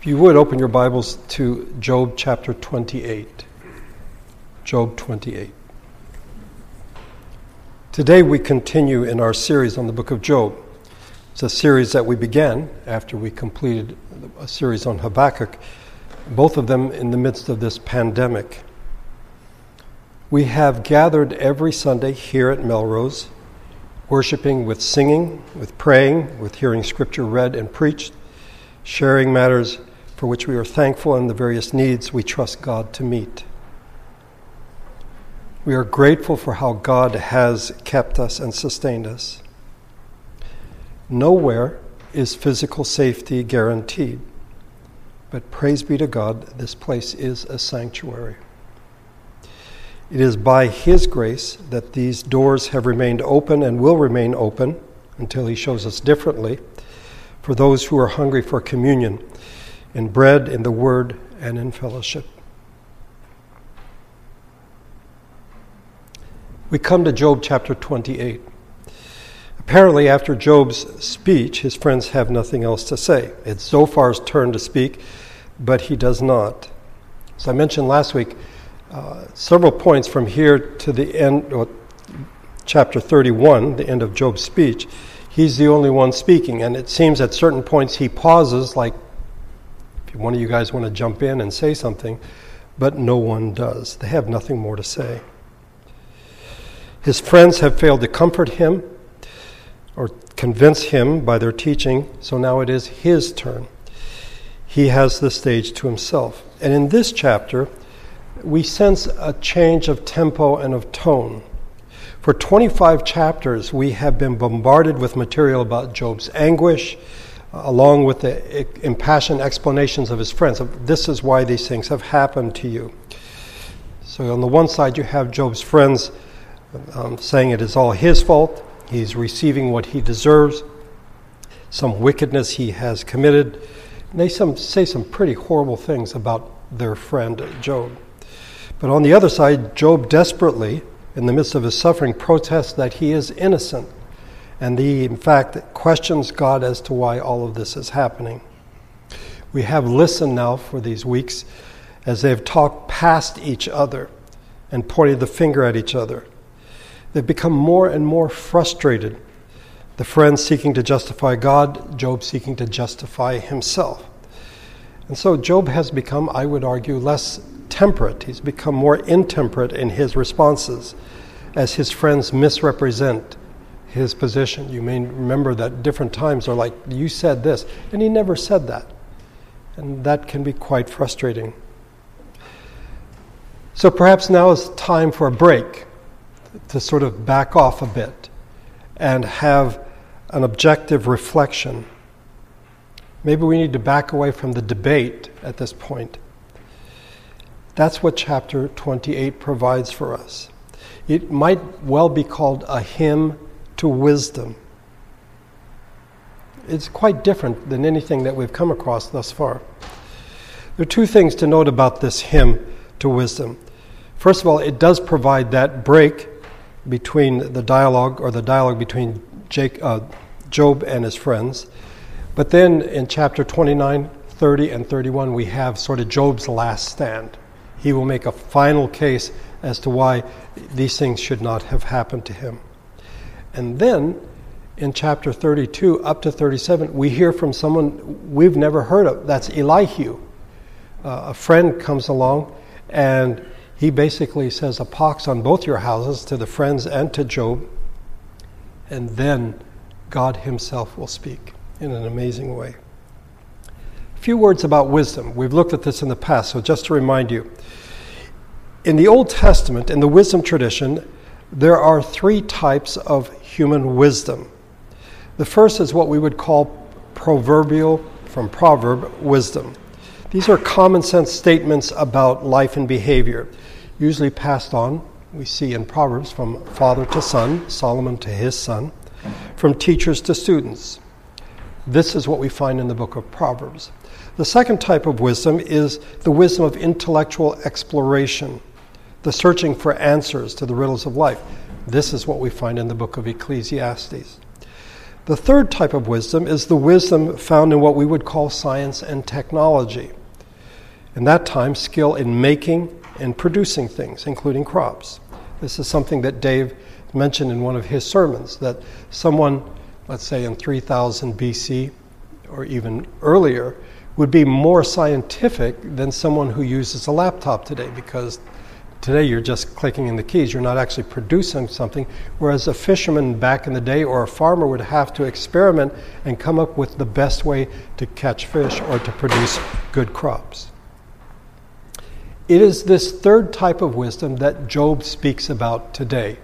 If you would open your Bibles to Job chapter 28. Job 28. Today we continue in our series on the book of Job. It's a series that we began after we completed a series on Habakkuk, both of them in the midst of this pandemic. We have gathered every Sunday here at Melrose, worshiping with singing, with praying, with hearing scripture read and preached, sharing matters for which we are thankful and the various needs we trust God to meet. We are grateful for how God has kept us and sustained us. Nowhere is physical safety guaranteed, but praise be to God, this place is a sanctuary. It is by His grace that these doors have remained open and will remain open until He shows us differently for those who are hungry for communion in bread, in the word, and in fellowship. We come to Job chapter 28. Apparently, after Job's speech, his friends have nothing else to say. It's Zophar's turn to speak, but he does not. As I mentioned last week, uh, several points from here to the end, or chapter 31, the end of Job's speech, he's the only one speaking. And it seems at certain points he pauses, like if one of you guys want to jump in and say something, but no one does. They have nothing more to say. His friends have failed to comfort him or convince him by their teaching, so now it is his turn. He has the stage to himself. And in this chapter, we sense a change of tempo and of tone. For 25 chapters, we have been bombarded with material about Job's anguish, along with the impassioned explanations of his friends. This is why these things have happened to you. So, on the one side, you have Job's friends um, saying it is all his fault, he's receiving what he deserves, some wickedness he has committed. And they some, say some pretty horrible things about their friend Job. But on the other side, Job desperately, in the midst of his suffering, protests that he is innocent and he, in fact, questions God as to why all of this is happening. We have listened now for these weeks as they've talked past each other and pointed the finger at each other. They've become more and more frustrated. The friends seeking to justify God, Job seeking to justify himself. And so Job has become, I would argue, less temperate. He's become more intemperate in his responses as his friends misrepresent his position. You may remember that different times are like, you said this, and he never said that. And that can be quite frustrating. So perhaps now is time for a break to sort of back off a bit and have an objective reflection. Maybe we need to back away from the debate at this point. That's what chapter 28 provides for us. It might well be called a hymn to wisdom. It's quite different than anything that we've come across thus far. There are two things to note about this hymn to wisdom. First of all, it does provide that break between the dialogue or the dialogue between Jake, uh, Job and his friends. But then in chapter 29, 30, and 31, we have sort of Job's last stand. He will make a final case as to why these things should not have happened to him. And then in chapter 32 up to 37, we hear from someone we've never heard of. That's Elihu. Uh, a friend comes along and he basically says a pox on both your houses to the friends and to Job. And then God Himself will speak in an amazing way. A few words about wisdom. We've looked at this in the past, so just to remind you. In the Old Testament, in the wisdom tradition, there are three types of human wisdom. The first is what we would call proverbial, from proverb, wisdom. These are common sense statements about life and behavior, usually passed on, we see in Proverbs, from father to son, Solomon to his son, from teachers to students. This is what we find in the book of Proverbs. The second type of wisdom is the wisdom of intellectual exploration the searching for answers to the riddles of life. This is what we find in the book of Ecclesiastes. The third type of wisdom is the wisdom found in what we would call science and technology. In that time, skill in making and producing things, including crops. This is something that Dave mentioned in one of his sermons that someone, let's say in 3000 BC or even earlier, would be more scientific than someone who uses a laptop today because today you're just clicking in the keys, you're not actually producing something. Whereas a fisherman back in the day or a farmer would have to experiment and come up with the best way to catch fish or to produce good crops. It is this third type of wisdom that Job speaks about today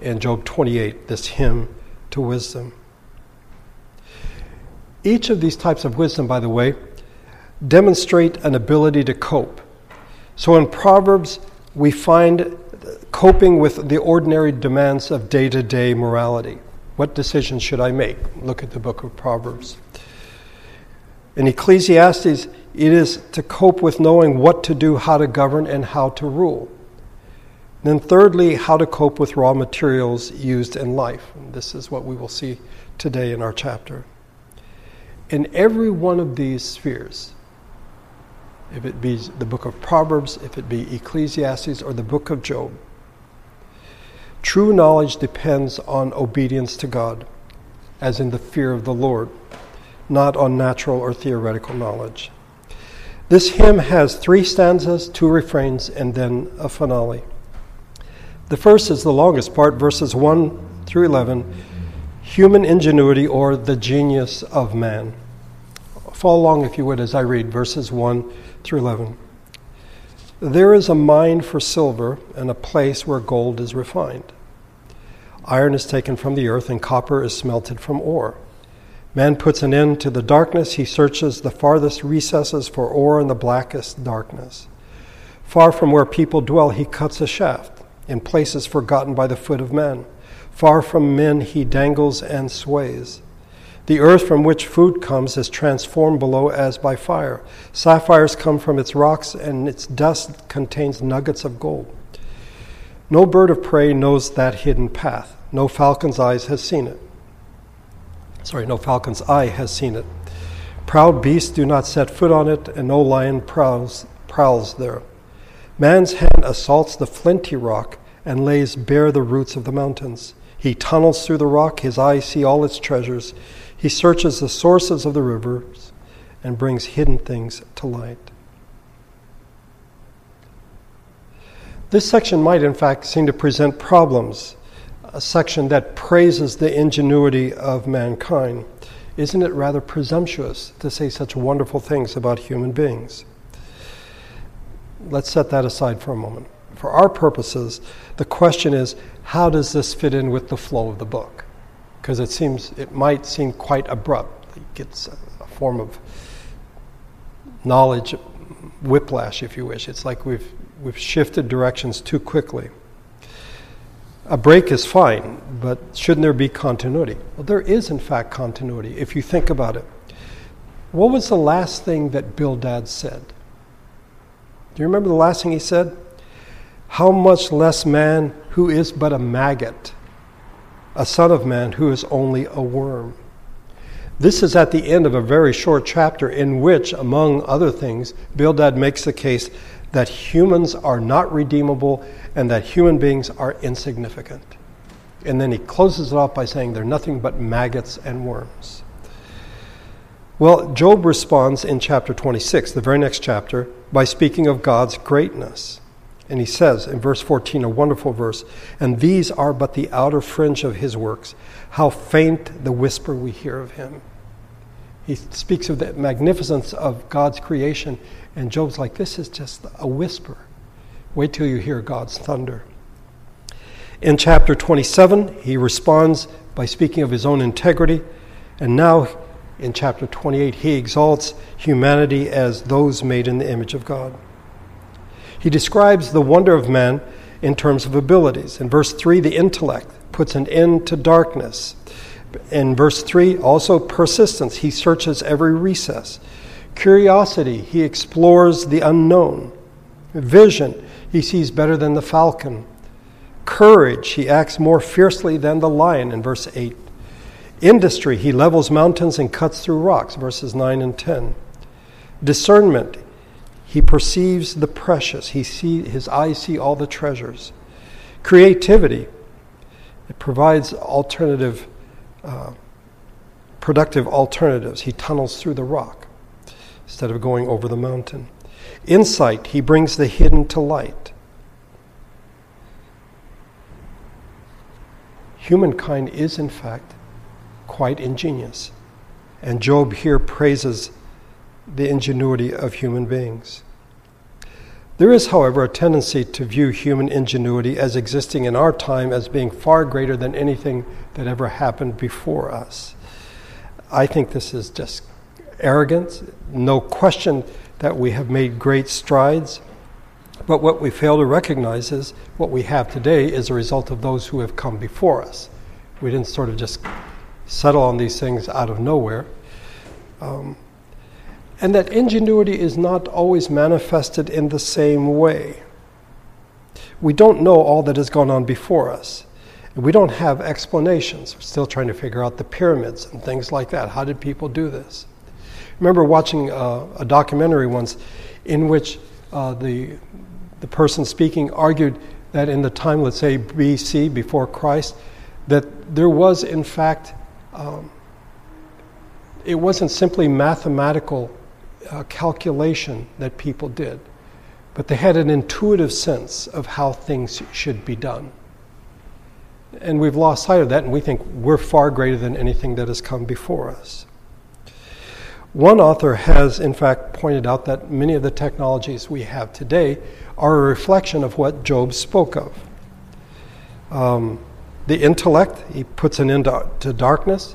in Job 28, this hymn to wisdom. Each of these types of wisdom, by the way, demonstrate an ability to cope. So in Proverbs, we find coping with the ordinary demands of day to day morality. What decisions should I make? Look at the book of Proverbs. In Ecclesiastes, it is to cope with knowing what to do, how to govern, and how to rule. Then, thirdly, how to cope with raw materials used in life. And this is what we will see today in our chapter. In every one of these spheres, if it be the book of Proverbs, if it be Ecclesiastes, or the book of Job, true knowledge depends on obedience to God, as in the fear of the Lord, not on natural or theoretical knowledge. This hymn has three stanzas, two refrains, and then a finale. The first is the longest part, verses 1 through 11 Human Ingenuity or the Genius of Man. Follow along, if you would, as I read verses 1 through 11. There is a mine for silver and a place where gold is refined. Iron is taken from the earth and copper is smelted from ore. Man puts an end to the darkness. He searches the farthest recesses for ore in the blackest darkness. Far from where people dwell, he cuts a shaft in places forgotten by the foot of men. Far from men, he dangles and sways. The earth from which food comes is transformed below as by fire. Sapphires come from its rocks, and its dust contains nuggets of gold. No bird of prey knows that hidden path. No falcon's eyes has seen it sorry, no falcon's eye has seen it. Proud beasts do not set foot on it, and no lion prowls, prowls there. Man's hand assaults the flinty rock and lays bare the roots of the mountains. He tunnels through the rock, his eyes see all its treasures. He searches the sources of the rivers and brings hidden things to light. This section might, in fact, seem to present problems a section that praises the ingenuity of mankind. Isn't it rather presumptuous to say such wonderful things about human beings? Let's set that aside for a moment. For our purposes, the question is how does this fit in with the flow of the book? Because it seems it might seem quite abrupt. It gets a form of knowledge whiplash, if you wish. It's like we've we've shifted directions too quickly a break is fine, but shouldn't there be continuity? Well, there is, in fact, continuity if you think about it. What was the last thing that Bildad said? Do you remember the last thing he said? How much less man who is but a maggot, a son of man who is only a worm. This is at the end of a very short chapter in which, among other things, Bildad makes the case that humans are not redeemable and that human beings are insignificant. And then he closes it off by saying they're nothing but maggots and worms. Well, Job responds in chapter 26, the very next chapter, by speaking of God's greatness. And he says in verse 14, a wonderful verse, and these are but the outer fringe of his works. How faint the whisper we hear of him. He speaks of the magnificence of God's creation, and Job's like, this is just a whisper. Wait till you hear God's thunder. In chapter 27, he responds by speaking of his own integrity, and now in chapter 28, he exalts humanity as those made in the image of God. He describes the wonder of man in terms of abilities. In verse 3, the intellect puts an end to darkness. In verse 3, also persistence. He searches every recess. Curiosity, he explores the unknown. Vision, he sees better than the falcon. Courage, he acts more fiercely than the lion in verse 8. Industry, he levels mountains and cuts through rocks, verses 9 and 10. Discernment, he perceives the precious. He see, his eyes see all the treasures. Creativity, it provides alternative, uh, productive alternatives. He tunnels through the rock instead of going over the mountain. Insight, he brings the hidden to light. Humankind is, in fact, quite ingenious. And Job here praises the ingenuity of human beings. There is, however, a tendency to view human ingenuity as existing in our time as being far greater than anything that ever happened before us. I think this is just arrogance. No question that we have made great strides. But what we fail to recognize is what we have today is a result of those who have come before us. We didn't sort of just settle on these things out of nowhere. Um, and that ingenuity is not always manifested in the same way. We don't know all that has gone on before us. We don't have explanations. We're still trying to figure out the pyramids and things like that. How did people do this? Remember watching uh, a documentary once in which uh, the, the person speaking argued that in the time, let's say BC, before Christ, that there was in fact, um, it wasn't simply mathematical uh, calculation that people did, but they had an intuitive sense of how things should be done. And we've lost sight of that, and we think we're far greater than anything that has come before us. One author has, in fact, pointed out that many of the technologies we have today are a reflection of what Job spoke of. Um, the intellect, he puts an end to darkness.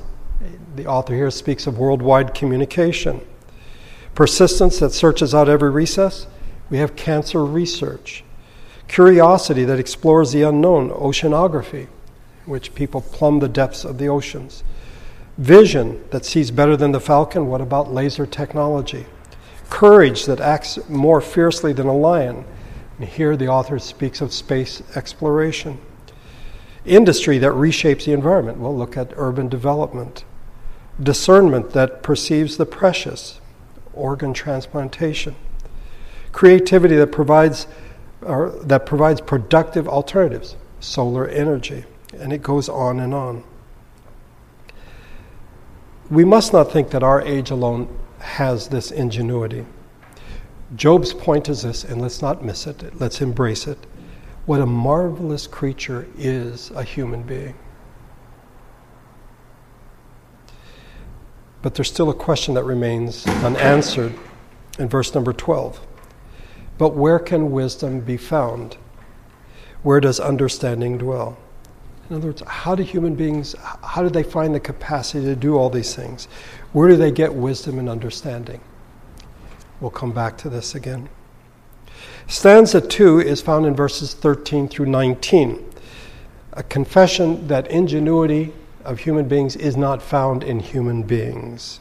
The author here speaks of worldwide communication persistence that searches out every recess. We have cancer research, curiosity that explores the unknown, oceanography, in which people plumb the depths of the oceans, vision that sees better than the falcon. What about laser technology? Courage that acts more fiercely than a lion. And here the author speaks of space exploration. Industry that reshapes the environment. We'll look at urban development. Discernment that perceives the precious organ transplantation. Creativity that provides, or that provides productive alternatives, solar energy, and it goes on and on. We must not think that our age alone has this ingenuity. Job's point is this, and let's not miss it, let's embrace it. What a marvelous creature is a human being. But there's still a question that remains unanswered in verse number 12. But where can wisdom be found? Where does understanding dwell? In other words, how do human beings, how do they find the capacity to do all these things? Where do they get wisdom and understanding? We'll come back to this again. Stanza 2 is found in verses 13 through 19. A confession that ingenuity of human beings is not found in human beings.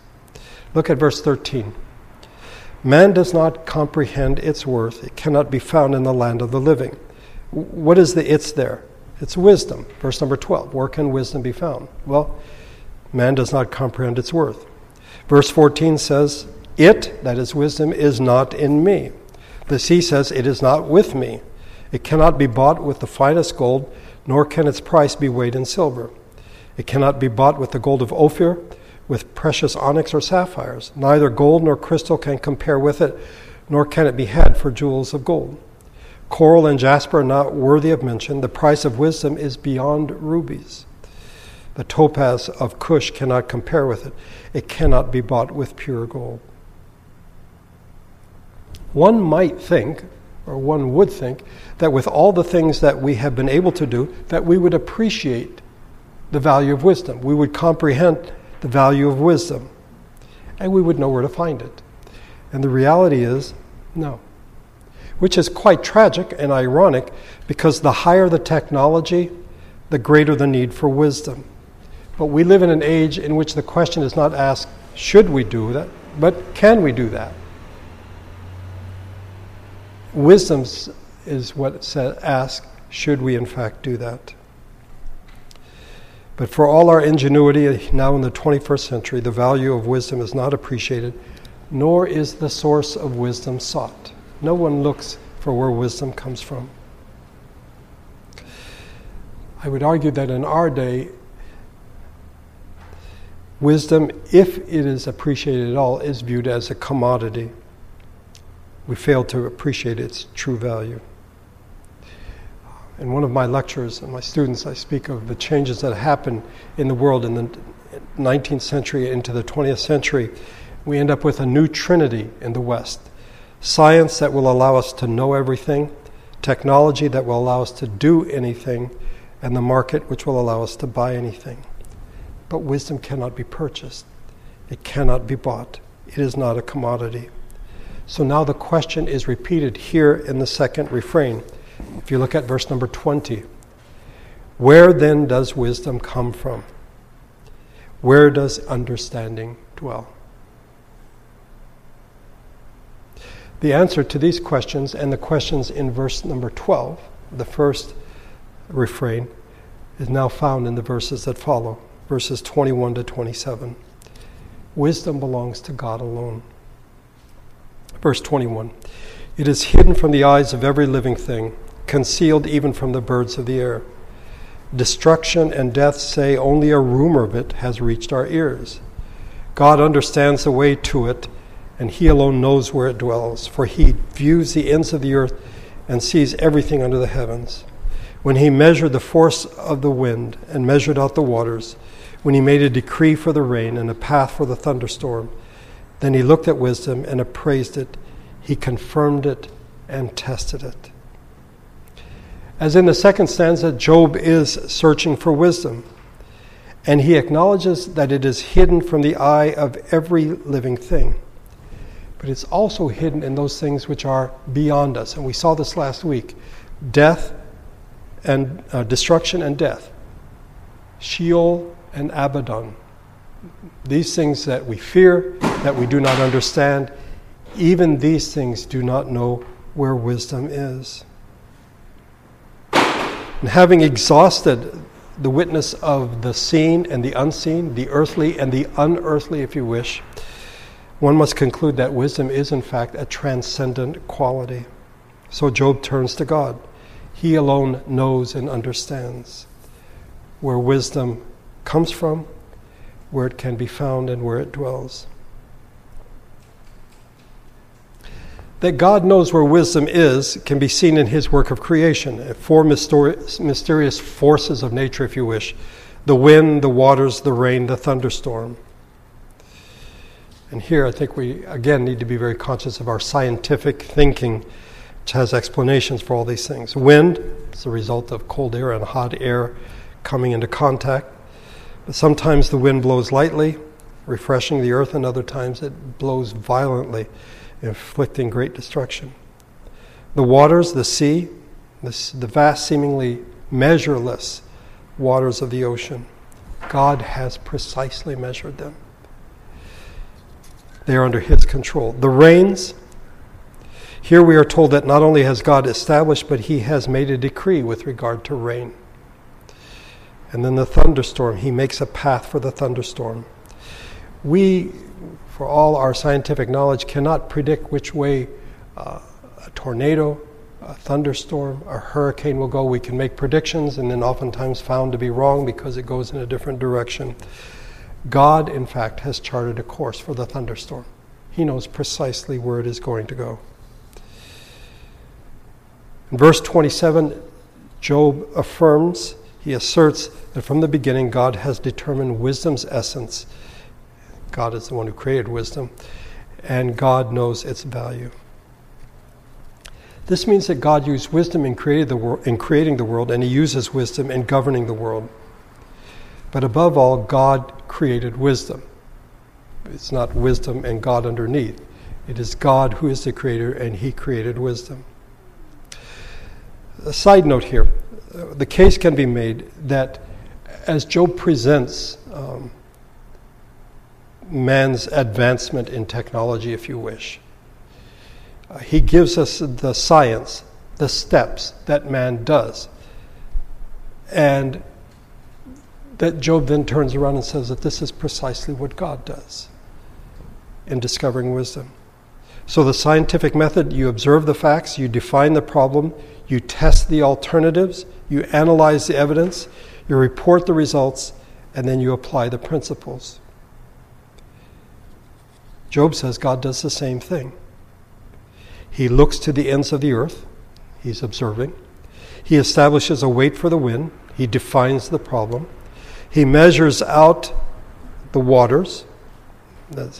Look at verse 13. Man does not comprehend its worth, it cannot be found in the land of the living. What is the it's there? It's wisdom. Verse number 12. Where can wisdom be found? Well, man does not comprehend its worth. Verse 14 says, It, that is wisdom, is not in me. The sea says, It is not with me. It cannot be bought with the finest gold, nor can its price be weighed in silver. It cannot be bought with the gold of Ophir, with precious onyx or sapphires. Neither gold nor crystal can compare with it, nor can it be had for jewels of gold. Coral and jasper are not worthy of mention. The price of wisdom is beyond rubies. The topaz of Cush cannot compare with it. It cannot be bought with pure gold. One might think, or one would think, that with all the things that we have been able to do, that we would appreciate the value of wisdom. We would comprehend the value of wisdom, and we would know where to find it. And the reality is, no. Which is quite tragic and ironic because the higher the technology, the greater the need for wisdom. But we live in an age in which the question is not asked, should we do that, but can we do that? Wisdom is what said, ask, should we in fact do that? But for all our ingenuity now in the 21st century, the value of wisdom is not appreciated, nor is the source of wisdom sought. No one looks for where wisdom comes from. I would argue that in our day, wisdom, if it is appreciated at all, is viewed as a commodity. We fail to appreciate its true value. In one of my lectures, and my students, I speak of the changes that happen in the world in the 19th century into the 20th century. We end up with a new trinity in the West science that will allow us to know everything, technology that will allow us to do anything, and the market which will allow us to buy anything. But wisdom cannot be purchased, it cannot be bought, it is not a commodity. So now the question is repeated here in the second refrain. If you look at verse number 20, where then does wisdom come from? Where does understanding dwell? The answer to these questions and the questions in verse number 12, the first refrain is now found in the verses that follow, verses 21 to 27. Wisdom belongs to God alone. Verse 21 It is hidden from the eyes of every living thing, concealed even from the birds of the air. Destruction and death say only a rumor of it has reached our ears. God understands the way to it, and He alone knows where it dwells, for He views the ends of the earth and sees everything under the heavens when he measured the force of the wind and measured out the waters, when he made a decree for the rain and a path for the thunderstorm, then he looked at wisdom and appraised it. He confirmed it and tested it. As in the second stanza, Job is searching for wisdom, and he acknowledges that it is hidden from the eye of every living thing. But it's also hidden in those things which are beyond us. And we saw this last week death and uh, destruction and death, Sheol and Abaddon. These things that we fear, that we do not understand, even these things do not know where wisdom is. And having exhausted the witness of the seen and the unseen, the earthly and the unearthly, if you wish, one must conclude that wisdom is, in fact, a transcendent quality. So Job turns to God. He alone knows and understands where wisdom comes from, where it can be found, and where it dwells. That God knows where wisdom is can be seen in his work of creation. Four mysterious forces of nature, if you wish the wind, the waters, the rain, the thunderstorm. And here I think we again need to be very conscious of our scientific thinking which has explanations for all these things. Wind is the result of cold air and hot air coming into contact. But sometimes the wind blows lightly, refreshing the earth, and other times it blows violently, inflicting great destruction. The waters, the sea, this, the vast, seemingly measureless waters of the ocean, God has precisely measured them. They are under His control. The rains, here we are told that not only has God established, but He has made a decree with regard to rain. And then the thunderstorm, He makes a path for the thunderstorm. We, for all our scientific knowledge, cannot predict which way uh, a tornado, a thunderstorm, a hurricane will go. We can make predictions and then oftentimes found to be wrong because it goes in a different direction. God, in fact, has charted a course for the thunderstorm. He knows precisely where it is going to go. In verse 27, Job affirms, he asserts that from the beginning God has determined wisdom's essence. God is the one who created wisdom, and God knows its value. This means that God used wisdom in, created the wor- in creating the world, and He uses wisdom in governing the world. But above all, God created wisdom. It's not wisdom and God underneath. It is God who is the creator, and He created wisdom. A side note here the case can be made that as Job presents um, man's advancement in technology, if you wish, uh, he gives us the science, the steps that man does. And that Job then turns around and says that this is precisely what God does in discovering wisdom. So, the scientific method you observe the facts, you define the problem, you test the alternatives, you analyze the evidence, you report the results, and then you apply the principles. Job says God does the same thing. He looks to the ends of the earth, he's observing. He establishes a weight for the wind, he defines the problem. He measures out the waters,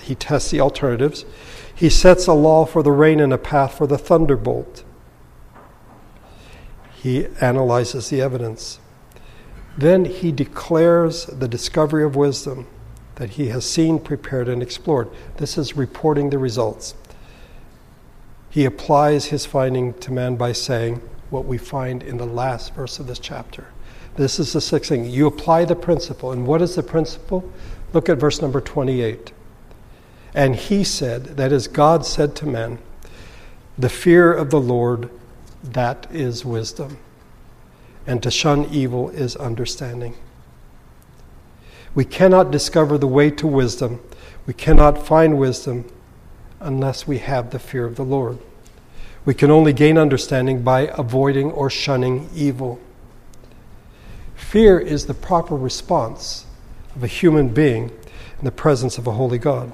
he tests the alternatives. He sets a law for the rain and a path for the thunderbolt. He analyzes the evidence. Then he declares the discovery of wisdom that he has seen, prepared, and explored. This is reporting the results. He applies his finding to man by saying what we find in the last verse of this chapter. This is the sixth thing. You apply the principle. And what is the principle? Look at verse number 28. And he said, that is, God said to men, the fear of the Lord, that is wisdom. And to shun evil is understanding. We cannot discover the way to wisdom. We cannot find wisdom unless we have the fear of the Lord. We can only gain understanding by avoiding or shunning evil. Fear is the proper response of a human being in the presence of a holy God.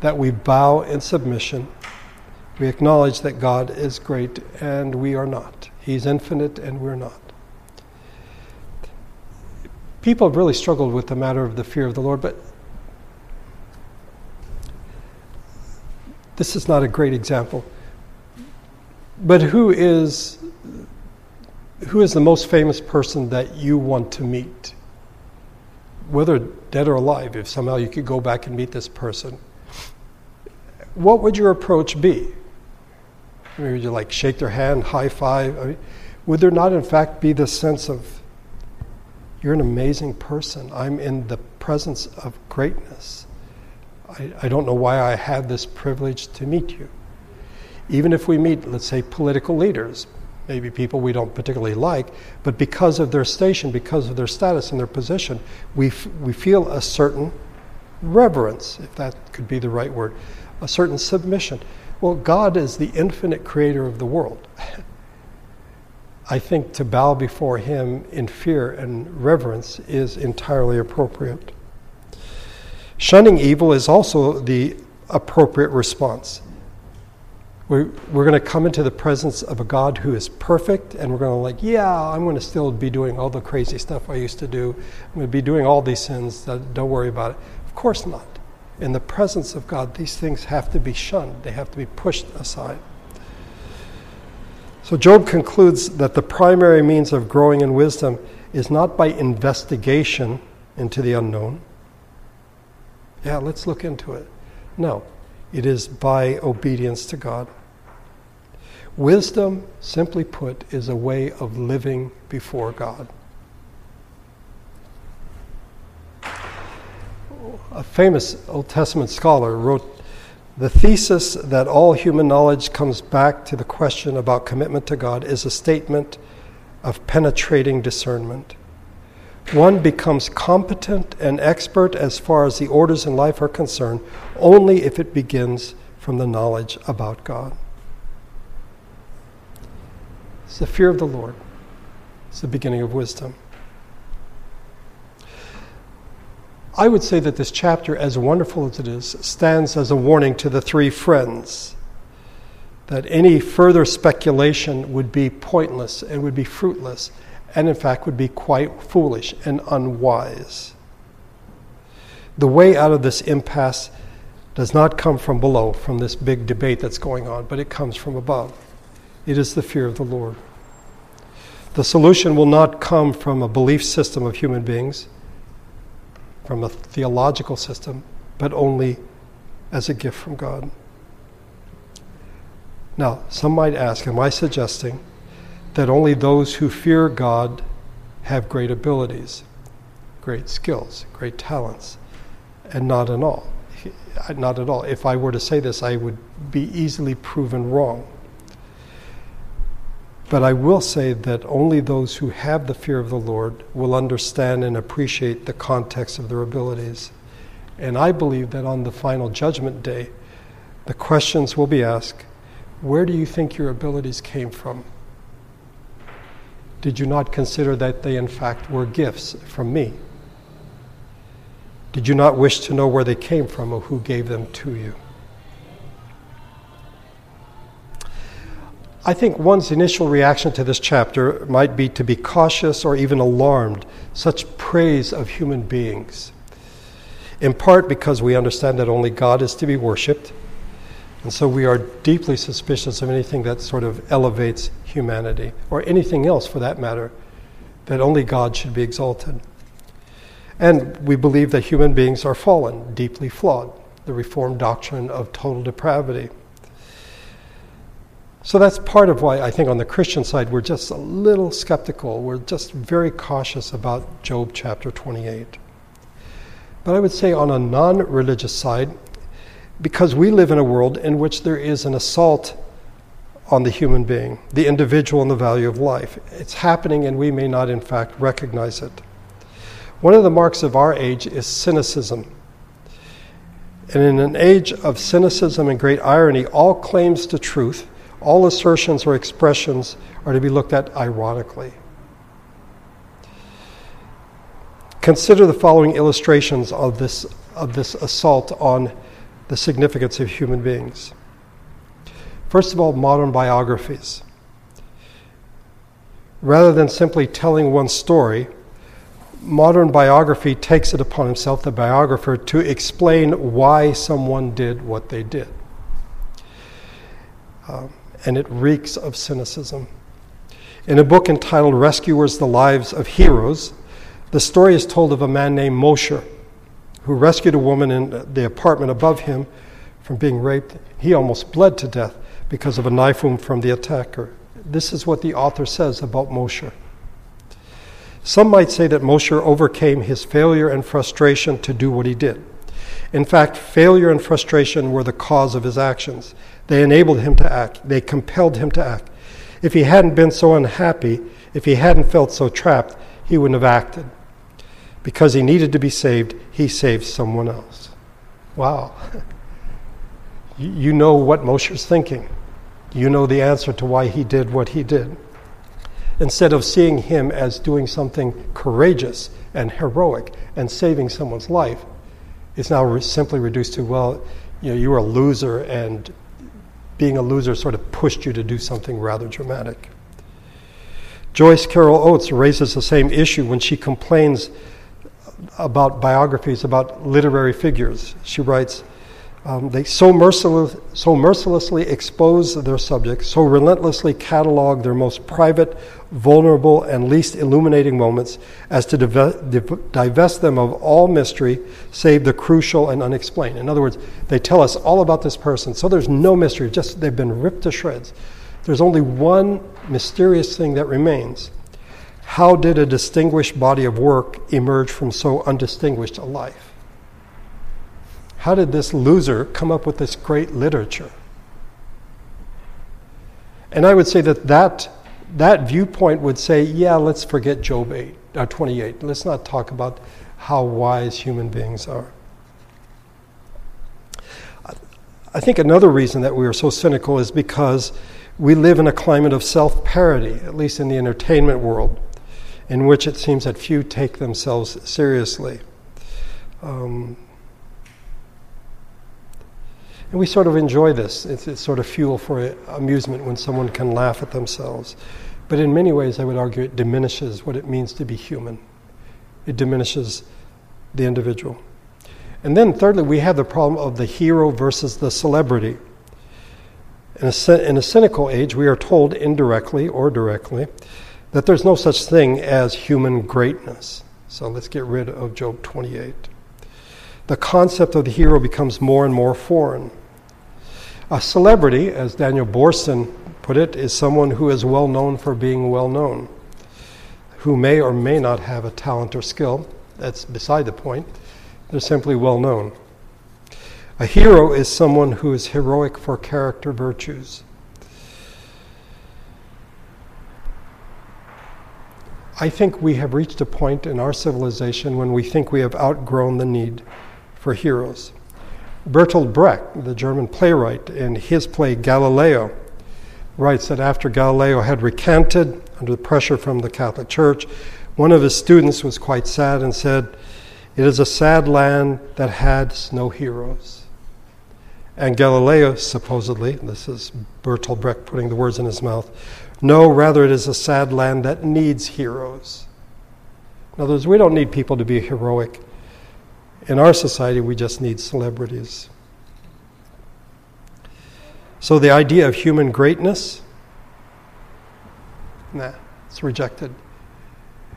That we bow in submission. We acknowledge that God is great and we are not. He's infinite and we're not. People have really struggled with the matter of the fear of the Lord, but this is not a great example. But who is who is the most famous person that you want to meet? Whether dead or alive, if somehow you could go back and meet this person, what would your approach be? I mean, would you like shake their hand, high five? I mean, would there not, in fact, be this sense of, you're an amazing person. I'm in the presence of greatness. I, I don't know why I have this privilege to meet you. Even if we meet, let's say, political leaders, maybe people we don't particularly like, but because of their station, because of their status and their position, we, f- we feel a certain reverence, if that could be the right word, a certain submission. Well, God is the infinite creator of the world. I think to bow before Him in fear and reverence is entirely appropriate. Shunning evil is also the appropriate response. We're, we're going to come into the presence of a God who is perfect, and we're going to, like, yeah, I'm going to still be doing all the crazy stuff I used to do. I'm going to be doing all these sins. Don't worry about it. Of course not. In the presence of God, these things have to be shunned, they have to be pushed aside. So, Job concludes that the primary means of growing in wisdom is not by investigation into the unknown. Yeah, let's look into it. No, it is by obedience to God. Wisdom, simply put, is a way of living before God. A famous Old Testament scholar wrote The thesis that all human knowledge comes back to the question about commitment to God is a statement of penetrating discernment. One becomes competent and expert as far as the orders in life are concerned only if it begins from the knowledge about God. It's the fear of the Lord. It's the beginning of wisdom. I would say that this chapter, as wonderful as it is, stands as a warning to the three friends that any further speculation would be pointless and would be fruitless, and in fact would be quite foolish and unwise. The way out of this impasse does not come from below, from this big debate that's going on, but it comes from above. It is the fear of the Lord. The solution will not come from a belief system of human beings, from a theological system, but only as a gift from God. Now, some might ask, am I suggesting that only those who fear God have great abilities, great skills, great talents, and not at all? Not at all. If I were to say this, I would be easily proven wrong. But I will say that only those who have the fear of the Lord will understand and appreciate the context of their abilities. And I believe that on the final judgment day, the questions will be asked Where do you think your abilities came from? Did you not consider that they, in fact, were gifts from me? Did you not wish to know where they came from or who gave them to you? I think one's initial reaction to this chapter might be to be cautious or even alarmed, such praise of human beings. In part because we understand that only God is to be worshiped, and so we are deeply suspicious of anything that sort of elevates humanity, or anything else for that matter, that only God should be exalted. And we believe that human beings are fallen, deeply flawed, the Reformed doctrine of total depravity. So that's part of why I think on the Christian side we're just a little skeptical. We're just very cautious about Job chapter 28. But I would say on a non religious side, because we live in a world in which there is an assault on the human being, the individual, and the value of life. It's happening, and we may not, in fact, recognize it. One of the marks of our age is cynicism. And in an age of cynicism and great irony, all claims to truth all assertions or expressions are to be looked at ironically. Consider the following illustrations of this, of this assault on the significance of human beings. First of all, modern biographies. Rather than simply telling one story, modern biography takes it upon himself, the biographer, to explain why someone did what they did. Um, and it reeks of cynicism. In a book entitled Rescuers the Lives of Heroes, the story is told of a man named Mosher who rescued a woman in the apartment above him from being raped. He almost bled to death because of a knife wound from the attacker. This is what the author says about Mosher. Some might say that Mosher overcame his failure and frustration to do what he did. In fact, failure and frustration were the cause of his actions. They enabled him to act, they compelled him to act. If he hadn't been so unhappy, if he hadn't felt so trapped, he wouldn't have acted. Because he needed to be saved, he saved someone else. Wow. you know what Mosher's thinking. You know the answer to why he did what he did. Instead of seeing him as doing something courageous and heroic and saving someone's life, it's now re- simply reduced to, well, you know, you were a loser and being a loser sort of pushed you to do something rather dramatic. Joyce Carol Oates raises the same issue when she complains about biographies about literary figures. She writes, um, they so, merciless, so mercilessly expose their subjects, so relentlessly catalog their most private, vulnerable, and least illuminating moments as to divest them of all mystery save the crucial and unexplained. In other words, they tell us all about this person, so there's no mystery, just they've been ripped to shreds. There's only one mysterious thing that remains. How did a distinguished body of work emerge from so undistinguished a life? How did this loser come up with this great literature? And I would say that that, that viewpoint would say, yeah, let's forget Job 8, uh, 28. Let's not talk about how wise human beings are. I think another reason that we are so cynical is because we live in a climate of self parody, at least in the entertainment world, in which it seems that few take themselves seriously. Um, and we sort of enjoy this. It's, it's sort of fuel for amusement when someone can laugh at themselves. But in many ways, I would argue it diminishes what it means to be human. It diminishes the individual. And then, thirdly, we have the problem of the hero versus the celebrity. In a, in a cynical age, we are told indirectly or directly that there's no such thing as human greatness. So let's get rid of Job 28. The concept of the hero becomes more and more foreign. A celebrity, as Daniel Boorstin put it, is someone who is well known for being well known, who may or may not have a talent or skill. That's beside the point. They're simply well known. A hero is someone who is heroic for character virtues. I think we have reached a point in our civilization when we think we have outgrown the need for heroes. Bertolt Brecht, the German playwright, in his play Galileo, writes that after Galileo had recanted under the pressure from the Catholic Church, one of his students was quite sad and said, It is a sad land that has no heroes. And Galileo, supposedly, this is Bertolt Brecht putting the words in his mouth, no, rather, it is a sad land that needs heroes. In other words, we don't need people to be heroic. In our society, we just need celebrities. So the idea of human greatness, nah, it's rejected.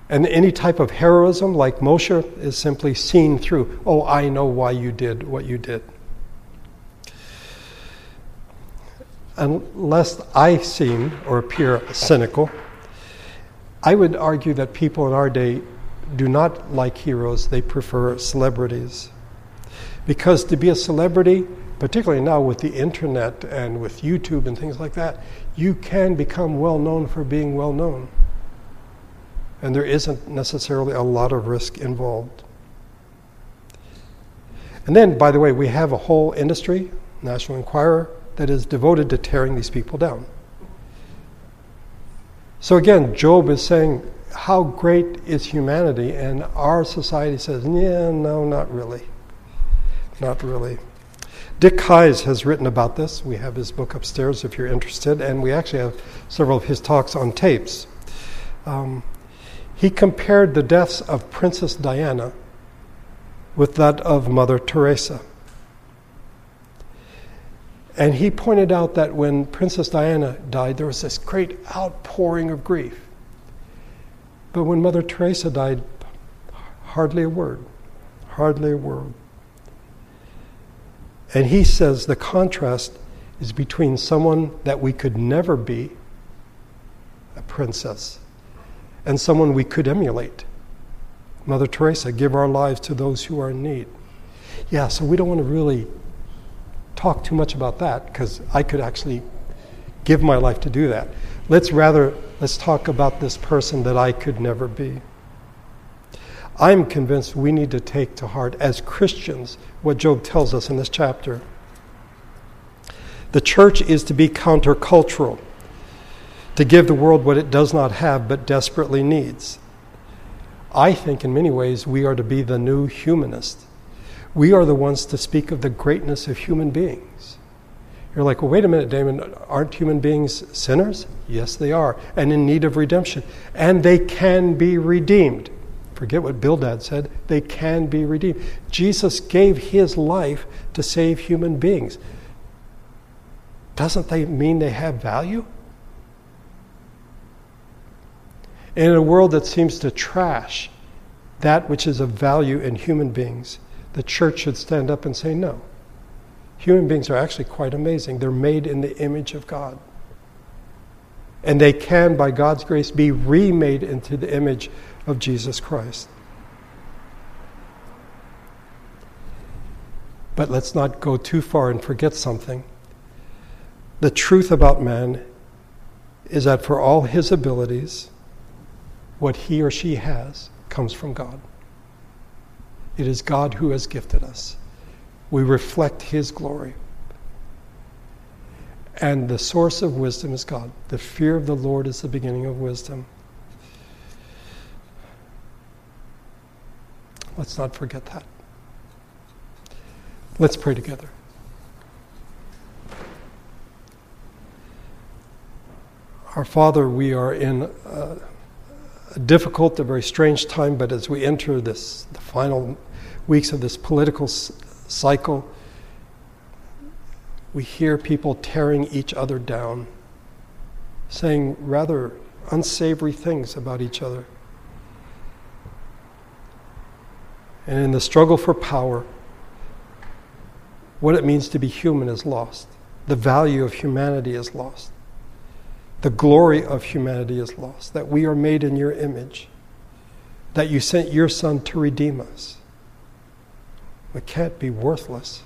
And any type of heroism like Moshe is simply seen through. Oh, I know why you did what you did. unless I seem or appear cynical, I would argue that people in our day do not like heroes, they prefer celebrities. Because to be a celebrity, particularly now with the internet and with YouTube and things like that, you can become well known for being well known. And there isn't necessarily a lot of risk involved. And then, by the way, we have a whole industry, National Enquirer, that is devoted to tearing these people down. So again, Job is saying, How great is humanity? And our society says, Yeah, no, not really. Not really. Dick Keyes has written about this. We have his book upstairs if you're interested, and we actually have several of his talks on tapes. Um, he compared the deaths of Princess Diana with that of Mother Teresa. And he pointed out that when Princess Diana died, there was this great outpouring of grief. But when Mother Teresa died, hardly a word. Hardly a word. And he says the contrast is between someone that we could never be, a princess, and someone we could emulate. Mother Teresa, give our lives to those who are in need. Yeah, so we don't want to really talk too much about that because I could actually give my life to do that. Let's rather let's talk about this person that I could never be. I'm convinced we need to take to heart as Christians what Job tells us in this chapter. The church is to be countercultural, to give the world what it does not have but desperately needs. I think in many ways we are to be the new humanist. We are the ones to speak of the greatness of human beings. You're like, well, wait a minute, Damon, aren't human beings sinners? Yes, they are, and in need of redemption. And they can be redeemed. Forget what Bildad said. They can be redeemed. Jesus gave his life to save human beings. Doesn't that mean they have value? in a world that seems to trash that which is of value in human beings, the church should stand up and say, no. Human beings are actually quite amazing. They're made in the image of God. And they can, by God's grace, be remade into the image of Jesus Christ. But let's not go too far and forget something. The truth about man is that for all his abilities, what he or she has comes from God. It is God who has gifted us. We reflect His glory. And the source of wisdom is God. The fear of the Lord is the beginning of wisdom. Let's not forget that. Let's pray together. Our Father, we are in. Uh, a difficult, a very strange time, but as we enter this, the final weeks of this political cycle, we hear people tearing each other down, saying rather unsavory things about each other. And in the struggle for power, what it means to be human is lost. The value of humanity is lost the glory of humanity is lost, that we are made in your image, that you sent your Son to redeem us. We can't be worthless.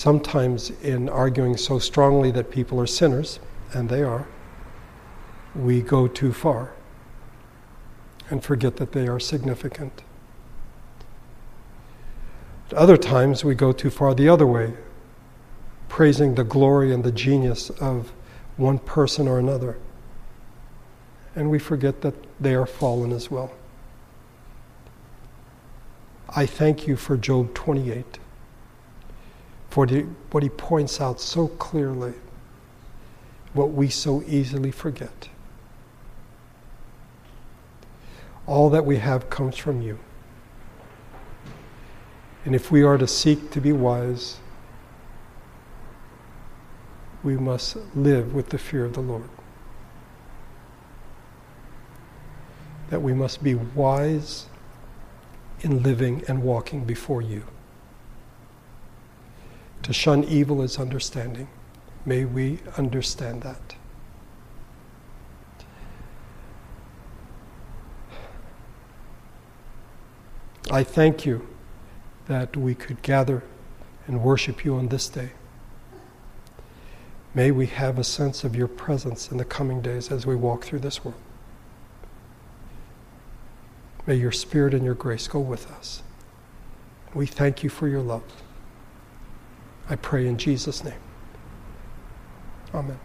sometimes in arguing so strongly that people are sinners, and they are, we go too far and forget that they are significant. At other times, we go too far the other way, praising the glory and the genius of one person or another. And we forget that they are fallen as well. I thank you for Job 28, for the, what he points out so clearly, what we so easily forget. All that we have comes from you. And if we are to seek to be wise, we must live with the fear of the Lord. That we must be wise in living and walking before you. To shun evil is understanding. May we understand that. I thank you that we could gather and worship you on this day. May we have a sense of your presence in the coming days as we walk through this world. May your spirit and your grace go with us. We thank you for your love. I pray in Jesus' name. Amen.